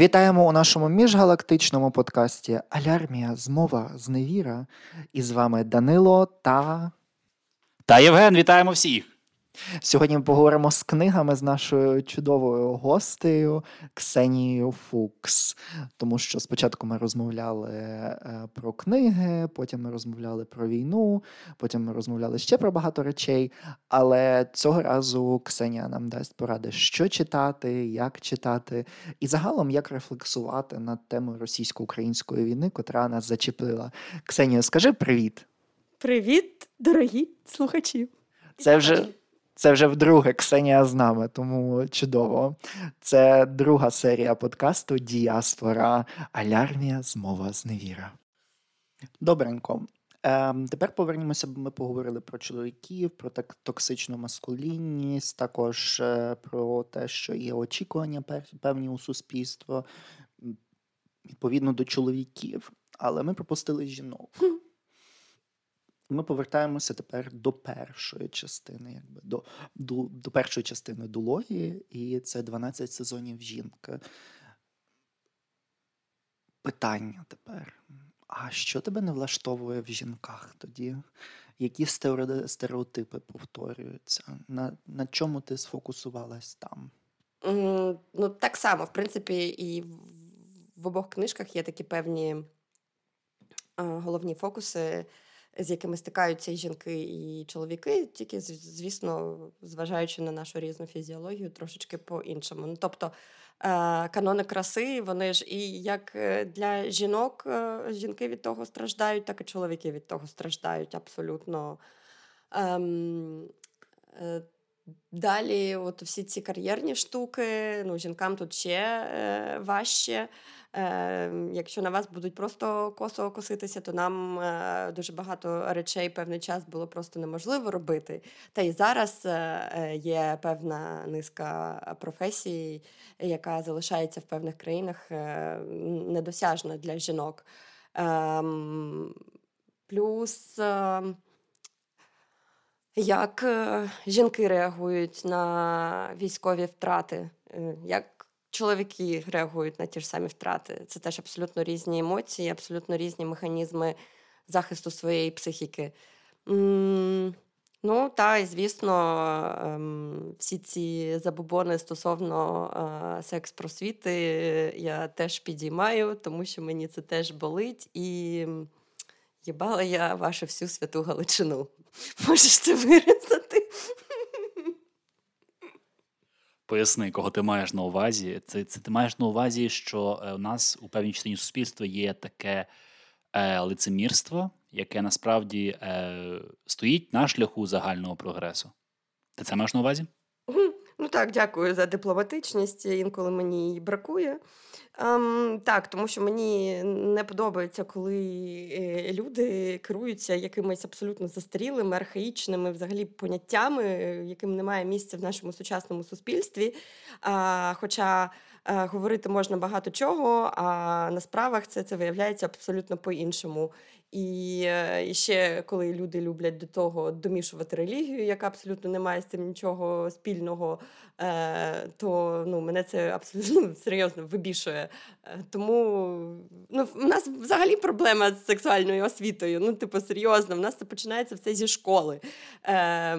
Вітаємо у нашому міжгалактичному подкасті Алярмія, змова, зневіра. І з вами Данило та. Та Євген, вітаємо всіх! Сьогодні ми поговоримо з книгами з нашою чудовою гостею Ксенією Фукс. Тому що спочатку ми розмовляли е, про книги, потім ми розмовляли про війну, потім ми розмовляли ще про багато речей. Але цього разу Ксенія нам дасть поради, що читати, як читати, і загалом як рефлексувати над темою російсько-української війни, котра нас зачепила. Ксенія, скажи привіт. Привіт, дорогі слухачі. Це вже це вже вдруге Ксенія з нами, тому чудово. Це друга серія подкасту Діаспора Алярмія змова зневіра. Добренько. Ем, Тепер повернімося, бо ми поговорили про чоловіків, про так токсичну маскулінність, також е, про те, що є очікування певні у суспільство відповідно до чоловіків. Але ми пропустили жінок. Ми повертаємося тепер до першої частини, якби до до, до першої частини дулогії, і це 12 сезонів жінки. Питання тепер. А що тебе не влаштовує в жінках тоді? Які стереотипи повторюються? На на чому ти сфокусувалась там? Mm, ну, так само, в принципі, і в обох книжках є такі певні а, головні фокуси з якими стикаються і жінки, і чоловіки, тільки, звісно, зважаючи на нашу різну фізіологію, трошечки по-іншому. Ну, Тобто е, канони краси, вони ж і як е, для жінок е, жінки від того страждають, так і чоловіки від того страждають абсолютно. Ем, Далі, от всі ці кар'єрні штуки, ну, жінкам тут ще е, важче. Е, Якщо на вас будуть просто косо коситися, то нам е, дуже багато речей певний час було просто неможливо робити. Та й зараз е, є певна низка професій, яка залишається в певних країнах е, недосяжна для жінок. Е, Плюс. Як е, жінки реагують на військові втрати, е, як чоловіки реагують на ті ж самі втрати? Це теж абсолютно різні емоції, абсолютно різні механізми захисту своєї психіки. Ну, та, і звісно, ем, всі ці забобони стосовно е, секс-просвіти я теж підіймаю, тому що мені це теж болить. І їбала я вашу всю святу Галичину. Можеш це вирізати? Поясни, кого ти маєш на увазі. Це це ти маєш на увазі, що е, у нас у певній частині суспільства є таке е, лицемірство, яке насправді е, стоїть на шляху загального прогресу. Ти це маєш на увазі? Ну так, дякую за дипломатичність. Інколи мені її бракує. Ем, Так, тому що мені не подобається, коли е, люди керуються якимись абсолютно застарілими, архаїчними взагалі поняттями, яким немає місця в нашому сучасному суспільстві. А, Хоча а, е, говорити можна багато чого, а на справах це це виявляється абсолютно по-іншому. І, е, і ще коли люди люблять до того домішувати релігію, яка абсолютно не має з цим нічого спільного, то ну, мене це абсолютно ну, серйозно вибішує. Е, тому ну, в нас взагалі проблема з сексуальною освітою. Ну, типу, серйозно, в нас це починається все зі школи. Е,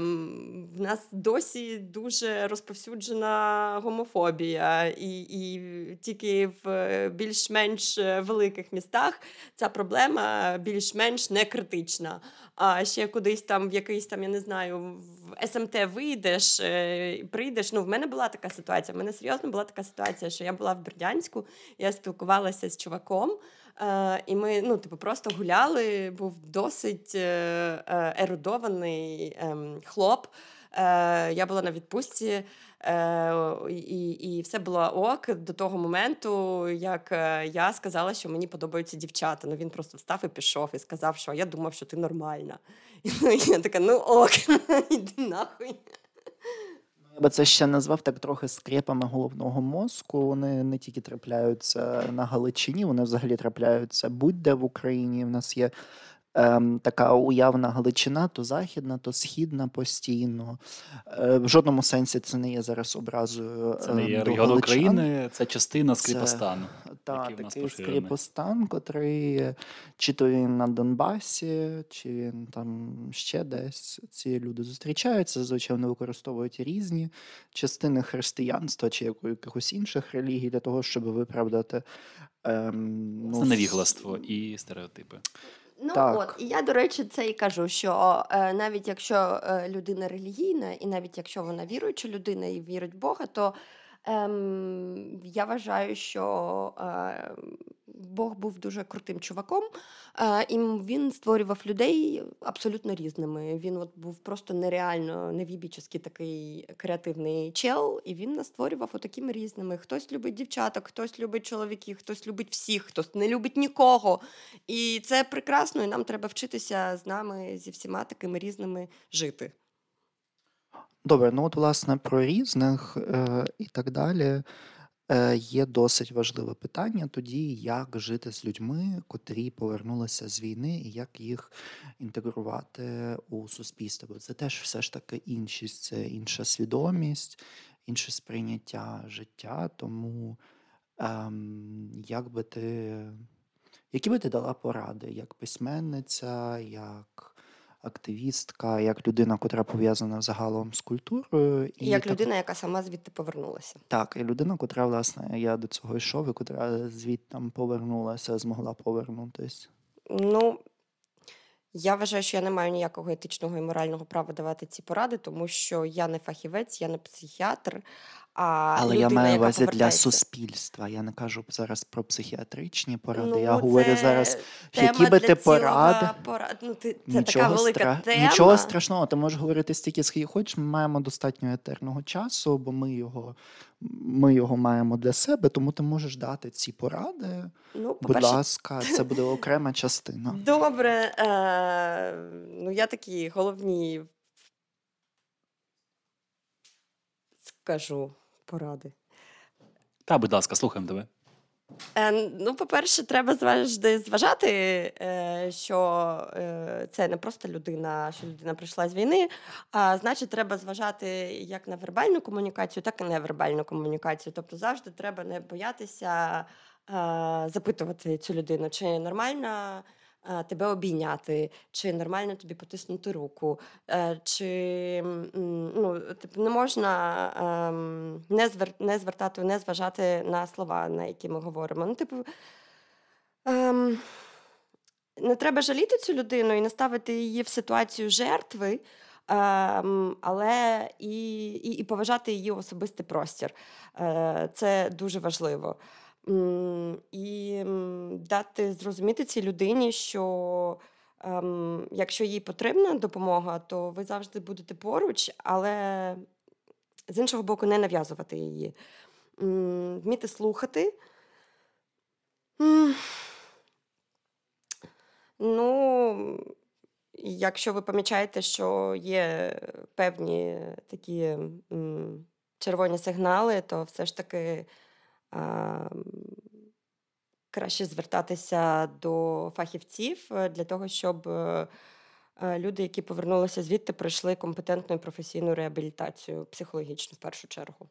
В нас досі дуже розповсюджена гомофобія, і і тільки в більш-менш великих містах ця проблема більш-менш не критична. А ще кудись там в якийсь там, я не знаю, в СМТ вийдеш, е, прийдеш. Ну, мене була така ситуація. В мене серйозно була така ситуація, що я була в Бердянську, я спілкувалася з чуваком. Е, і ми ну, типу, просто гуляли, був досить е, е, ерудований е, хлоп. Е, Я була на відпустці, е, і і все було ок до того моменту, як е, я сказала, що мені подобаються дівчата. Ну Він просто встав і пішов і сказав, що я думав, що ти нормальна. І я така, ну ок, іди нахуй. Би це ще назвав так трохи скрепами головного мозку. Вони не тільки трапляються на Галичині, вони взагалі трапляються будь-де в Україні. В нас є ем, така уявна Галичина, то західна, то східна постійно. Е, в жодному сенсі це не є зараз образою. Це не ем, є регіон. України, це частина Скріпостану. Так, такий скріпостан, котрий чи то він на Донбасі, чи він там ще десь. Ці люди зустрічаються, зазвичай вони використовують різні частини християнства чи якихось інших релігій для того, щоб виправдати. Ем, Це ну, невігластво і стереотипи. Ну Так. от, і я, до речі, це і кажу, що е, навіть якщо е, людина релігійна, і навіть якщо вона віруюча людина і вірить в Бога, то ем, я вважаю, що е, Бог був дуже крутим чуваком, е, і він створював людей абсолютно різними. Він от був просто нереально невібічний такий креативний чел, і він нас створював отакими різними. Хтось любить дівчаток, хтось любить чоловіків, хтось любить всіх, хтось не любить нікого. І це прекрасно, і нам треба вчитися з нами зі всіма такими різними жити. Добре, ну от власне про різних е, і так далі. Е, є досить важливе питання тоді, як жити з людьми, котрі повернулися з війни, і як їх інтегрувати у суспільство. Бо це теж все ж таки іншість, це інша свідомість, інше сприйняття життя. Тому ем, як би ти, які би ти дала поради як письменниця, як активістка, як людина, котра пов'язана загалом з культурою, І як так- людина, яка сама звідти повернулася. так, і людина, котра, власне, я до цього йшов, і котра звідти повернулася, змогла повернутись. Ну, я вважаю, що я не маю ніякого етичного і морального права давати ці поради, тому що я не фахівець, я не психіатр. А Але людина, я маю яка увазі для повертається- суспільства. Я не кажу зараз про психіатричні поради. Ну, я говорю це зараз, тема які би для ти цілого поради. пора- Ну, ти, це Нічого, така велика стра- тема. Нічого страшного, ти можеш говорити стільки, скільки хочеш. Ми маємо достатньо етерного часу, бо ми його, ми його маємо для себе, тому ти можеш дати ці поради. Ну, Будь по-перше, ласка, це буде окрема частина. Добре. Е, ну, я такі головні скажу поради. Та, будь ласка, слухаємо тебе. Е, ну, по-перше, треба завжди зважати, е, що е, це не просто людина, що людина прийшла з війни. А значить, треба зважати як на вербальну комунікацію, так і невербальну комунікацію. Тобто завжди треба не боятися е, запитувати цю людину, чи нормально. Е, Тебе обійняти, чи нормально тобі потиснути руку, е, чи ну, типу, не можна ем, не, звер, не звертати, не зважати на слова, на які ми говоримо. Ну, типу, ем, не треба жаліти цю людину і не ставити її в ситуацію жертви, ем, але і, і, і поважати її особистий простір. Е, це дуже важливо. І дати зрозуміти цій людині, що ем, якщо їй потрібна допомога, то ви завжди будете поруч, але з іншого боку, не нав'язувати її. Вміти слухати. Ну, якщо ви помічаєте, що є певні такі червоні сигнали, то все ж таки краще звертатися до фахівців е, для того, щоб е, е, люди, які повернулися звідти, пройшли компетентну і професійну реабілітацію, психологічну в першу чергу.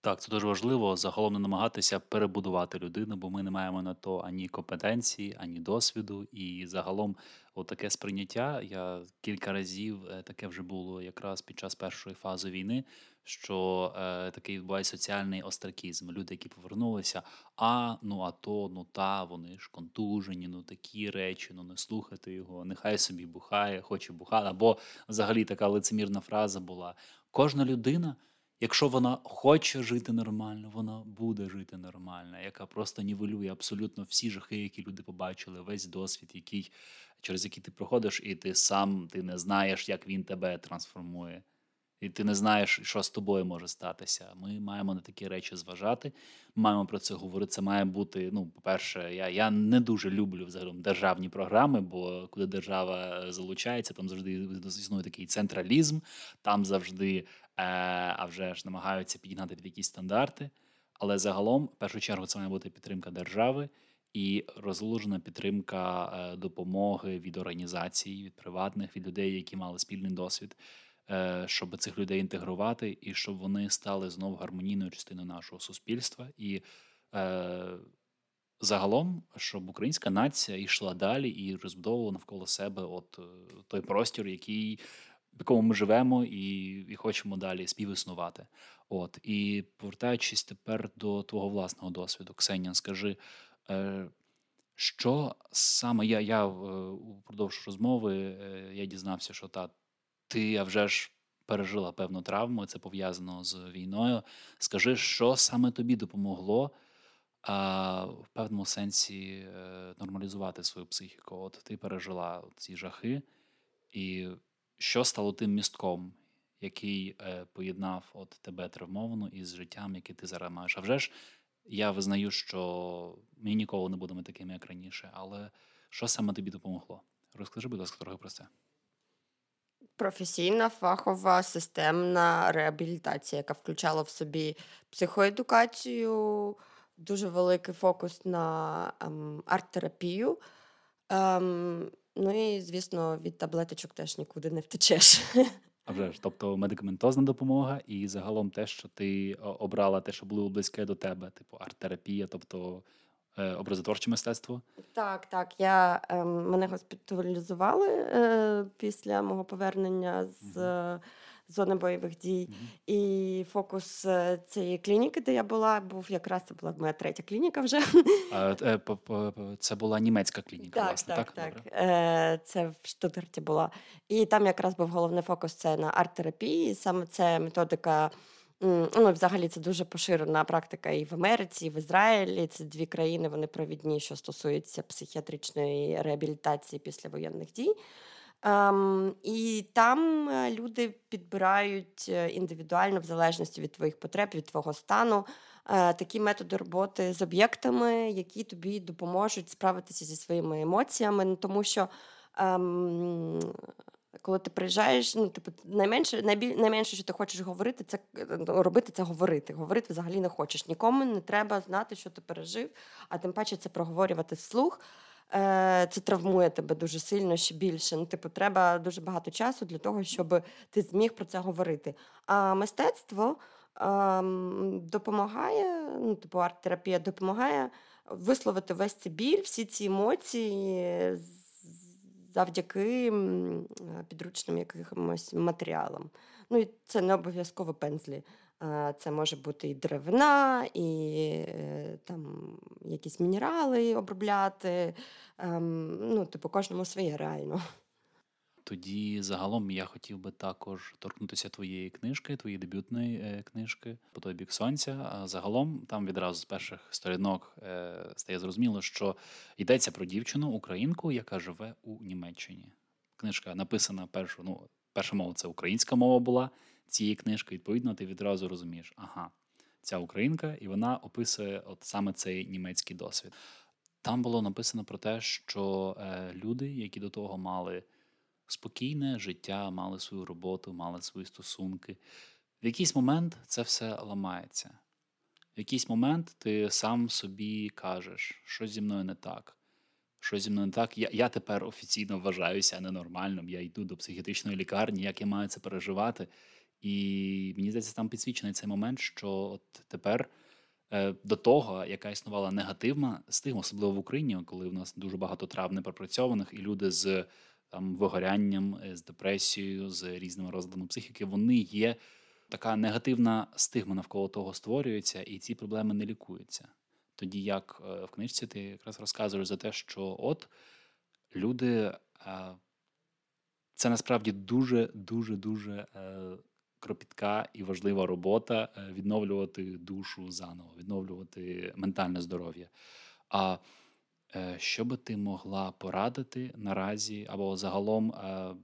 Так, це дуже важливо. Загалом не намагатися перебудувати людину, бо ми не маємо на то ані компетенції, ані досвіду. І загалом, от таке сприйняття. Я кілька разів таке вже було якраз під час першої фази війни, що е, такий відбувається соціальний остракізм. Люди, які повернулися, а ну а то, ну та, вони ж контужені, ну такі речі, ну не слухайте його, нехай собі бухає, хоче бухати. Або взагалі така лицемірна фраза була: кожна людина. Якщо вона хоче жити нормально, вона буде жити нормально, яка просто нівелює абсолютно всі жахи, які люди побачили, весь досвід, який, через який ти проходиш, і ти сам ти не знаєш, як він тебе трансформує. І ти не знаєш, що з тобою може статися. Ми маємо на такі речі зважати. Маємо про це говорити. Це має бути. Ну, по-перше, я я не дуже люблю взагалі державні програми, бо коли держава е, залучається, там завжди існує такий централізм, там завжди е, а вже ж намагаються підігнати під якісь стандарти. Але загалом, в першу чергу, це має бути підтримка держави і розлужена підтримка е, допомоги від організацій, від приватних, від людей, які мали спільний досвід, щоб цих людей інтегрувати і щоб вони стали знову гармонійною частиною нашого суспільства. І е, загалом, щоб українська нація йшла далі і розбудовувала навколо себе от той простір, який. В якому ми живемо і і хочемо далі співіснувати. От і повертаючись тепер до твого власного досвіду, Ксенія, скажи, Е, що саме я я упродовж розмови е, я дізнався, що та ти а вже ж пережила певну травму, це пов'язано з війною. Скажи, що саме тобі допомогло а, в певному сенсі е, нормалізувати свою психіку? От ти пережила ці жахи, і що стало тим містком, який е, поєднав от тебе травмовану із життям, яке ти зараз маєш? А вже ж я визнаю, що ми ніколи не будемо такими, як раніше. Але що саме тобі допомогло? Розкажи, будь ласка, трохи про це. Професійна, фахова, системна реабілітація, яка включала в собі психоедукацію, дуже великий фокус на ем, арт-терапію. Ем, ну і, звісно, від таблеточок теж нікуди не втечеш. А вже ж, тобто медикаментозна допомога, і загалом те, що ти обрала, те, що було близьке до тебе, типу арт-терапія, тобто е, образотворче мистецтво. Так, так. Я е, мене госпіталізували е, після мого повернення з. Угу зони бойових дій. Mm-hmm. І фокус е, цієї клініки, де я була, був якраз це була моя третя клініка вже. А, е, Це була німецька клініка, так, власне, так? Так, так. Е, Це в Штутгарті була. І там якраз був головний фокус це на арт-терапії. Саме це методика. Ну, Взагалі це дуже поширена практика і в Америці, і в Ізраїлі. Це дві країни, вони провідні, що стосується психіатричної реабілітації після воєнних дій. Ем, І там е, люди підбирають е, індивідуально, в залежності від твоїх потреб, від твого стану, е, такі методи роботи з об'єктами, які тобі допоможуть справитися зі своїми емоціями. Тому що ем, коли ти приїжджаєш, ну типу, найменше, найбіль, найменше, що ти хочеш говорити, це ну, робити це говорити. Говорити взагалі не хочеш. Нікому не треба знати, що ти пережив, а тим паче це проговорювати вслух. Е, це травмує тебе дуже сильно ще більше. Ну, типу, треба дуже багато часу для того, щоб ти зміг про це говорити. А мистецтво ем, допомагає, ну, типу, арт-терапія допомагає висловити весь цей біль, всі ці емоції завдяки підручним якимось матеріалам. Ну і це не обов'язково пензлі. Це може бути і деревина, і е, там якісь мінерали обробляти. Ем, ну, типу, кожному своє реально. Тоді загалом я хотів би також торкнутися твоєї книжки, твоєї дебютної е, книжки по той бік сонця. Загалом там відразу з перших сторінок е, стає зрозуміло, що йдеться про дівчину, українку, яка живе у Німеччині. Книжка написана першу, ну, перша мова це українська мова була цієї книжки, відповідно, ти відразу розумієш, ага, ця українка, і вона описує от саме цей німецький досвід. Там було написано про те, що е, люди, які до того мали спокійне життя, мали свою роботу, мали свої стосунки, в якийсь момент це все ламається. В якийсь момент ти сам собі кажеш, що зі мною не так. Що зі мною не так, я я тепер офіційно вважаюся ненормальним. Я йду до психіатричної лікарні, як я маю це переживати. І мені здається, там підсвічений цей момент, що от тепер е, до того, яка існувала негативна стигма, особливо в Україні, коли в нас дуже багато трав непропрацьованих, і люди з там вигорянням, е, з депресією, з різними розладами психіки, вони є така негативна стигма навколо того створюється, і ці проблеми не лікуються. Тоді як е, в книжці ти якраз розказуєш за те, що от люди. Е, це насправді дуже дуже дуже кропітка і важлива робота відновлювати душу заново, відновлювати ментальне здоров'я. А що би ти могла порадити наразі або загалом е,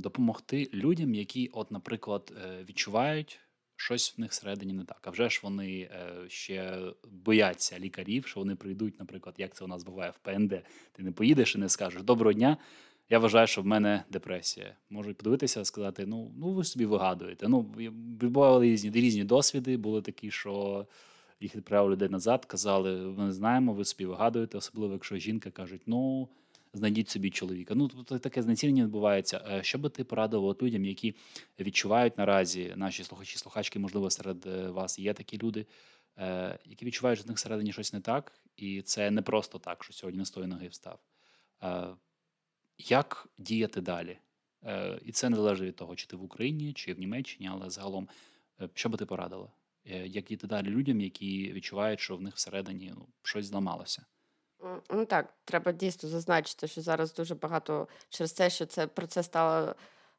допомогти людям, які, от, наприклад, відчувають. Щось в них всередині не так. А вже ж вони ще бояться лікарів, що вони прийдуть, наприклад, як це у нас буває в ПНД. Ти не поїдеш і не скажеш Доброго дня, я вважаю, що в мене депресія. Можуть подивитися сказати: ну ну ви собі вигадуєте. Ну, бували різні різні досвіди, були такі, що їх відправили людей назад, казали: ми знаємо, ви собі вигадуєте, особливо якщо жінка кажуть, ну. Знайдіть собі чоловіка. Ну, тобто таке знецінення відбувається. Е, що би ти порадив от людям, які відчувають наразі наші слухачі, слухачки, можливо, серед е, вас є такі люди, е, які відчувають, що в них всередині щось не так, і це не просто так, що сьогодні не з тої ноги встав. Як діяти далі? І це не залежить від того, чи ти в Україні, чи в Німеччині, але загалом, що би ти порадила? Як діти далі людям, які відчувають, що в них всередині ну, щось зламалося? Ну так, треба дійсно зазначити, що зараз дуже багато через те, що це про це стало.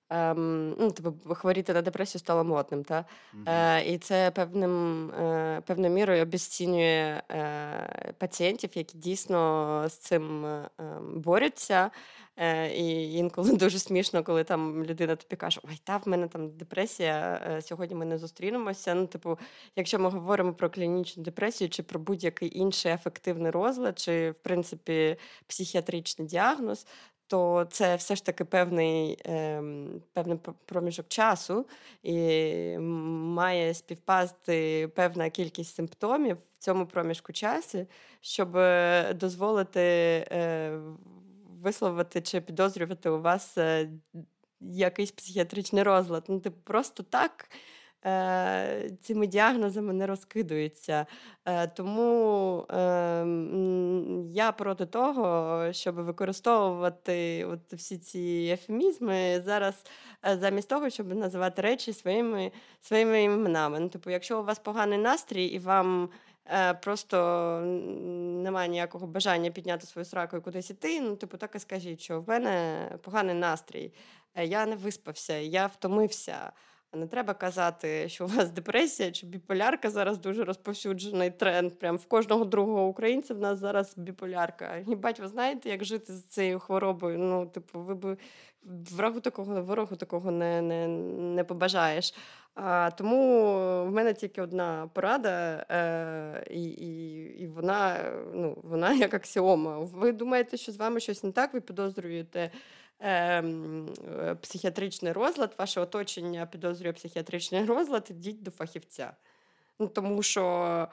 Ем, ну, типу, хворіти на депресію стало модним, та? Е, і це певним, е, певною мірою обіцінює е, пацієнтів, які дійсно з цим е, ем, борються. Е, І інколи дуже смішно, коли там людина тобі каже, ой, та в мене там депресія, е, сьогодні ми не зустрінемося. Ну, типу, якщо ми говоримо про клінічну депресію чи про будь-який інший ефективний розлад, чи, в принципі, психіатричний діагноз, то це все ж таки певний е, певний проміжок часу, і має співпасти певна кількість симптомів в цьому проміжку часу, щоб е, дозволити е, висловити чи підозрювати у вас е, якийсь психіатричний розлад. Ну, типу, просто так. Е, цими діагнозами не розкидуються. Е, тому ем, я проти того, щоб використовувати от всі ці ефемізми зараз, замість того, щоб називати речі своїми своїми іменами. Ну, Типу, якщо у вас поганий настрій і вам Е, просто немає ніякого бажання підняти свою сраку і кудись іти. Ну, типу, так і скажіть, що в мене поганий настрій, е, я не виспався, я втомився. Не треба казати, що у вас депресія чи біполярка зараз дуже розповсюджений тренд. Прям в кожного другого українця в нас зараз біполярка. Хібать, ви знаєте, як жити з цією хворобою? Ну, типу, ви б врагу такого ворогу такого не не, не побажаєш. А, Тому в мене тільки одна порада, е, і і, і вона ну, вона як аксіома. Ви думаєте, що з вами щось не так? Ви підозрюєте психіатричний розлад, ваше оточення підозрює психіатричний розлад, ідіть до фахівця. Ну, Тому що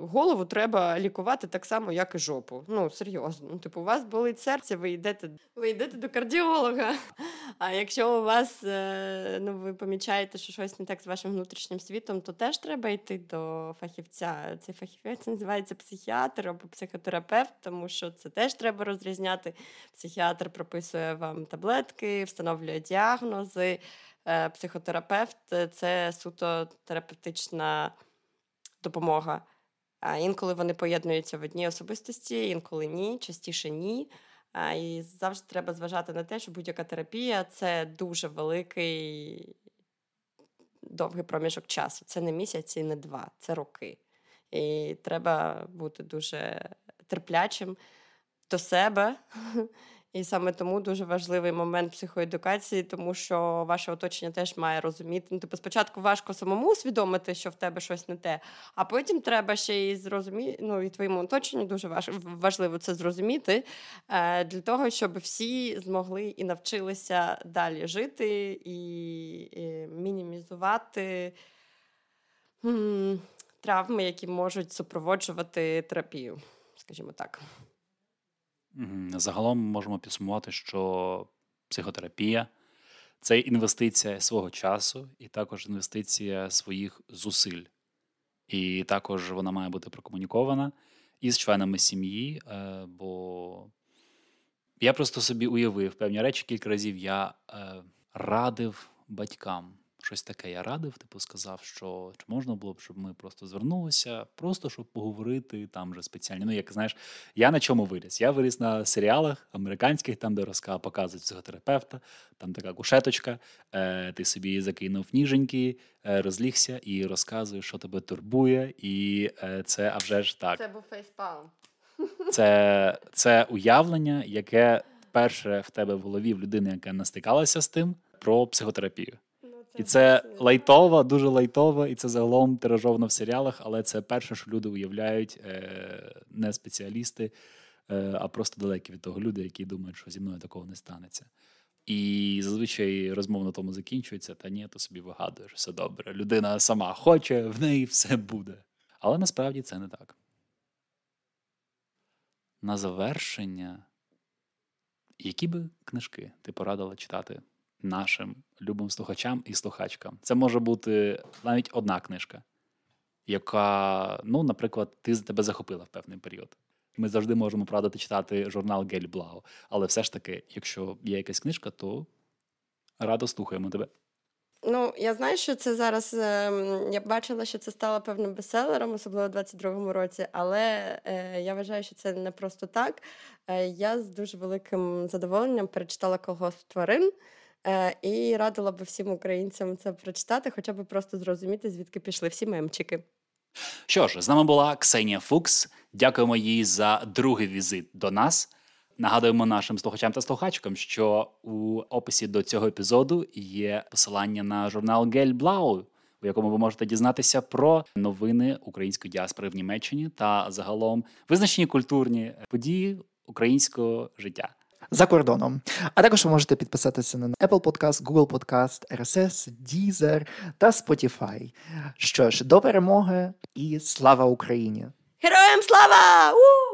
голову треба лікувати так само, як і жопу. Ну, серйозно. Ну, типу, у вас болить серце, ви йдете ви йдете до кардіолога. А якщо у вас е, ну, ви помічаєте, що щось не так з вашим внутрішнім світом, то теж треба йти до фахівця. Цей фахівець називається психіатр або психотерапевт, тому що це теж треба розрізняти. Психіатр прописує вам таблетки, встановлює діагнози. Е, психотерапевт це суто терапевтична допомога. А інколи вони поєднуються в одній особистості, інколи ні, частіше ні. А, І завжди треба зважати на те, що будь-яка терапія це дуже великий довгий проміжок часу. Це не місяць і не два, це роки. І треба бути дуже терплячим до себе і саме тому дуже важливий момент психоедукації, тому що ваше оточення теж має розуміти. Ну, типу, спочатку важко самому усвідомити, що в тебе щось не те, а потім треба ще і зрозуміти. Ну, і твоєму оточенню дуже важливо це зрозуміти е, для того, щоб всі змогли і навчилися далі жити і мінімізувати. Травми, які можуть супроводжувати терапію, скажімо так. Загалом можемо підсумувати, що психотерапія це інвестиція свого часу і також інвестиція своїх зусиль. І також вона має бути прокомунікована із членами сім'ї. Е, бо я просто собі уявив певні речі, кілька разів я е, радив батькам щось таке я радив, типу сказав, що чи можна було б, щоб ми просто звернулися, просто щоб поговорити там вже спеціально. Ну, як знаєш, я на чому виріс? Я виріс на серіалах американських, там, де розказ показують психотерапевта, там така кушеточка, е, ти собі закинув ніженьки, е, розлігся і розказуєш, що тебе турбує, і е, це а вже ж так. Це був фейспалм. Це, Це уявлення, яке перше в тебе в голові в людини, яка не стикалася з тим, про психотерапію. І це лайтова, дуже лайтова, і це загалом тиражовано в серіалах, але це перше, що люди уявляють, е, не спеціалісти, е, а просто далекі від того люди, які думають, що зі мною такого не станеться. І зазвичай розмова на тому закінчується, та ні, то собі вигадуєш, все добре. Людина сама хоче, в неї все буде. Але насправді це не так. На завершення, які би книжки ти порадила читати нашим любим слухачам і слухачкам? Це може бути навіть одна книжка, яка, ну, наприклад, ти тебе захопила в певний період. Ми завжди можемо порадити читати журнал Гель Блау. Але все ж таки, якщо є якась книжка, то радо слухаємо тебе. Ну, я знаю, що це зараз. Е, я бачила, що це стало певним бестселером, особливо в 22-му році, але е, я вважаю, що це не просто так. Е, я з дуже великим задоволенням перечитала колгосп тварин. Е, і радила би всім українцям це прочитати, хоча б просто зрозуміти, звідки пішли всі мемчики. Що ж, з нами була Ксенія Фукс. Дякуємо їй за другий візит до нас. Нагадуємо нашим слухачам та слухачкам, що у описі до цього епізоду є посилання на журнал Гельблау, у якому ви можете дізнатися про новини української діаспори в Німеччині та загалом визначені культурні події українського життя. За кордоном. А також ви можете підписатися на Apple Podcast, Google Podcast, RSS, Deezer та Spotify. Що ж, до перемоги і слава Україні! Героям слава! У!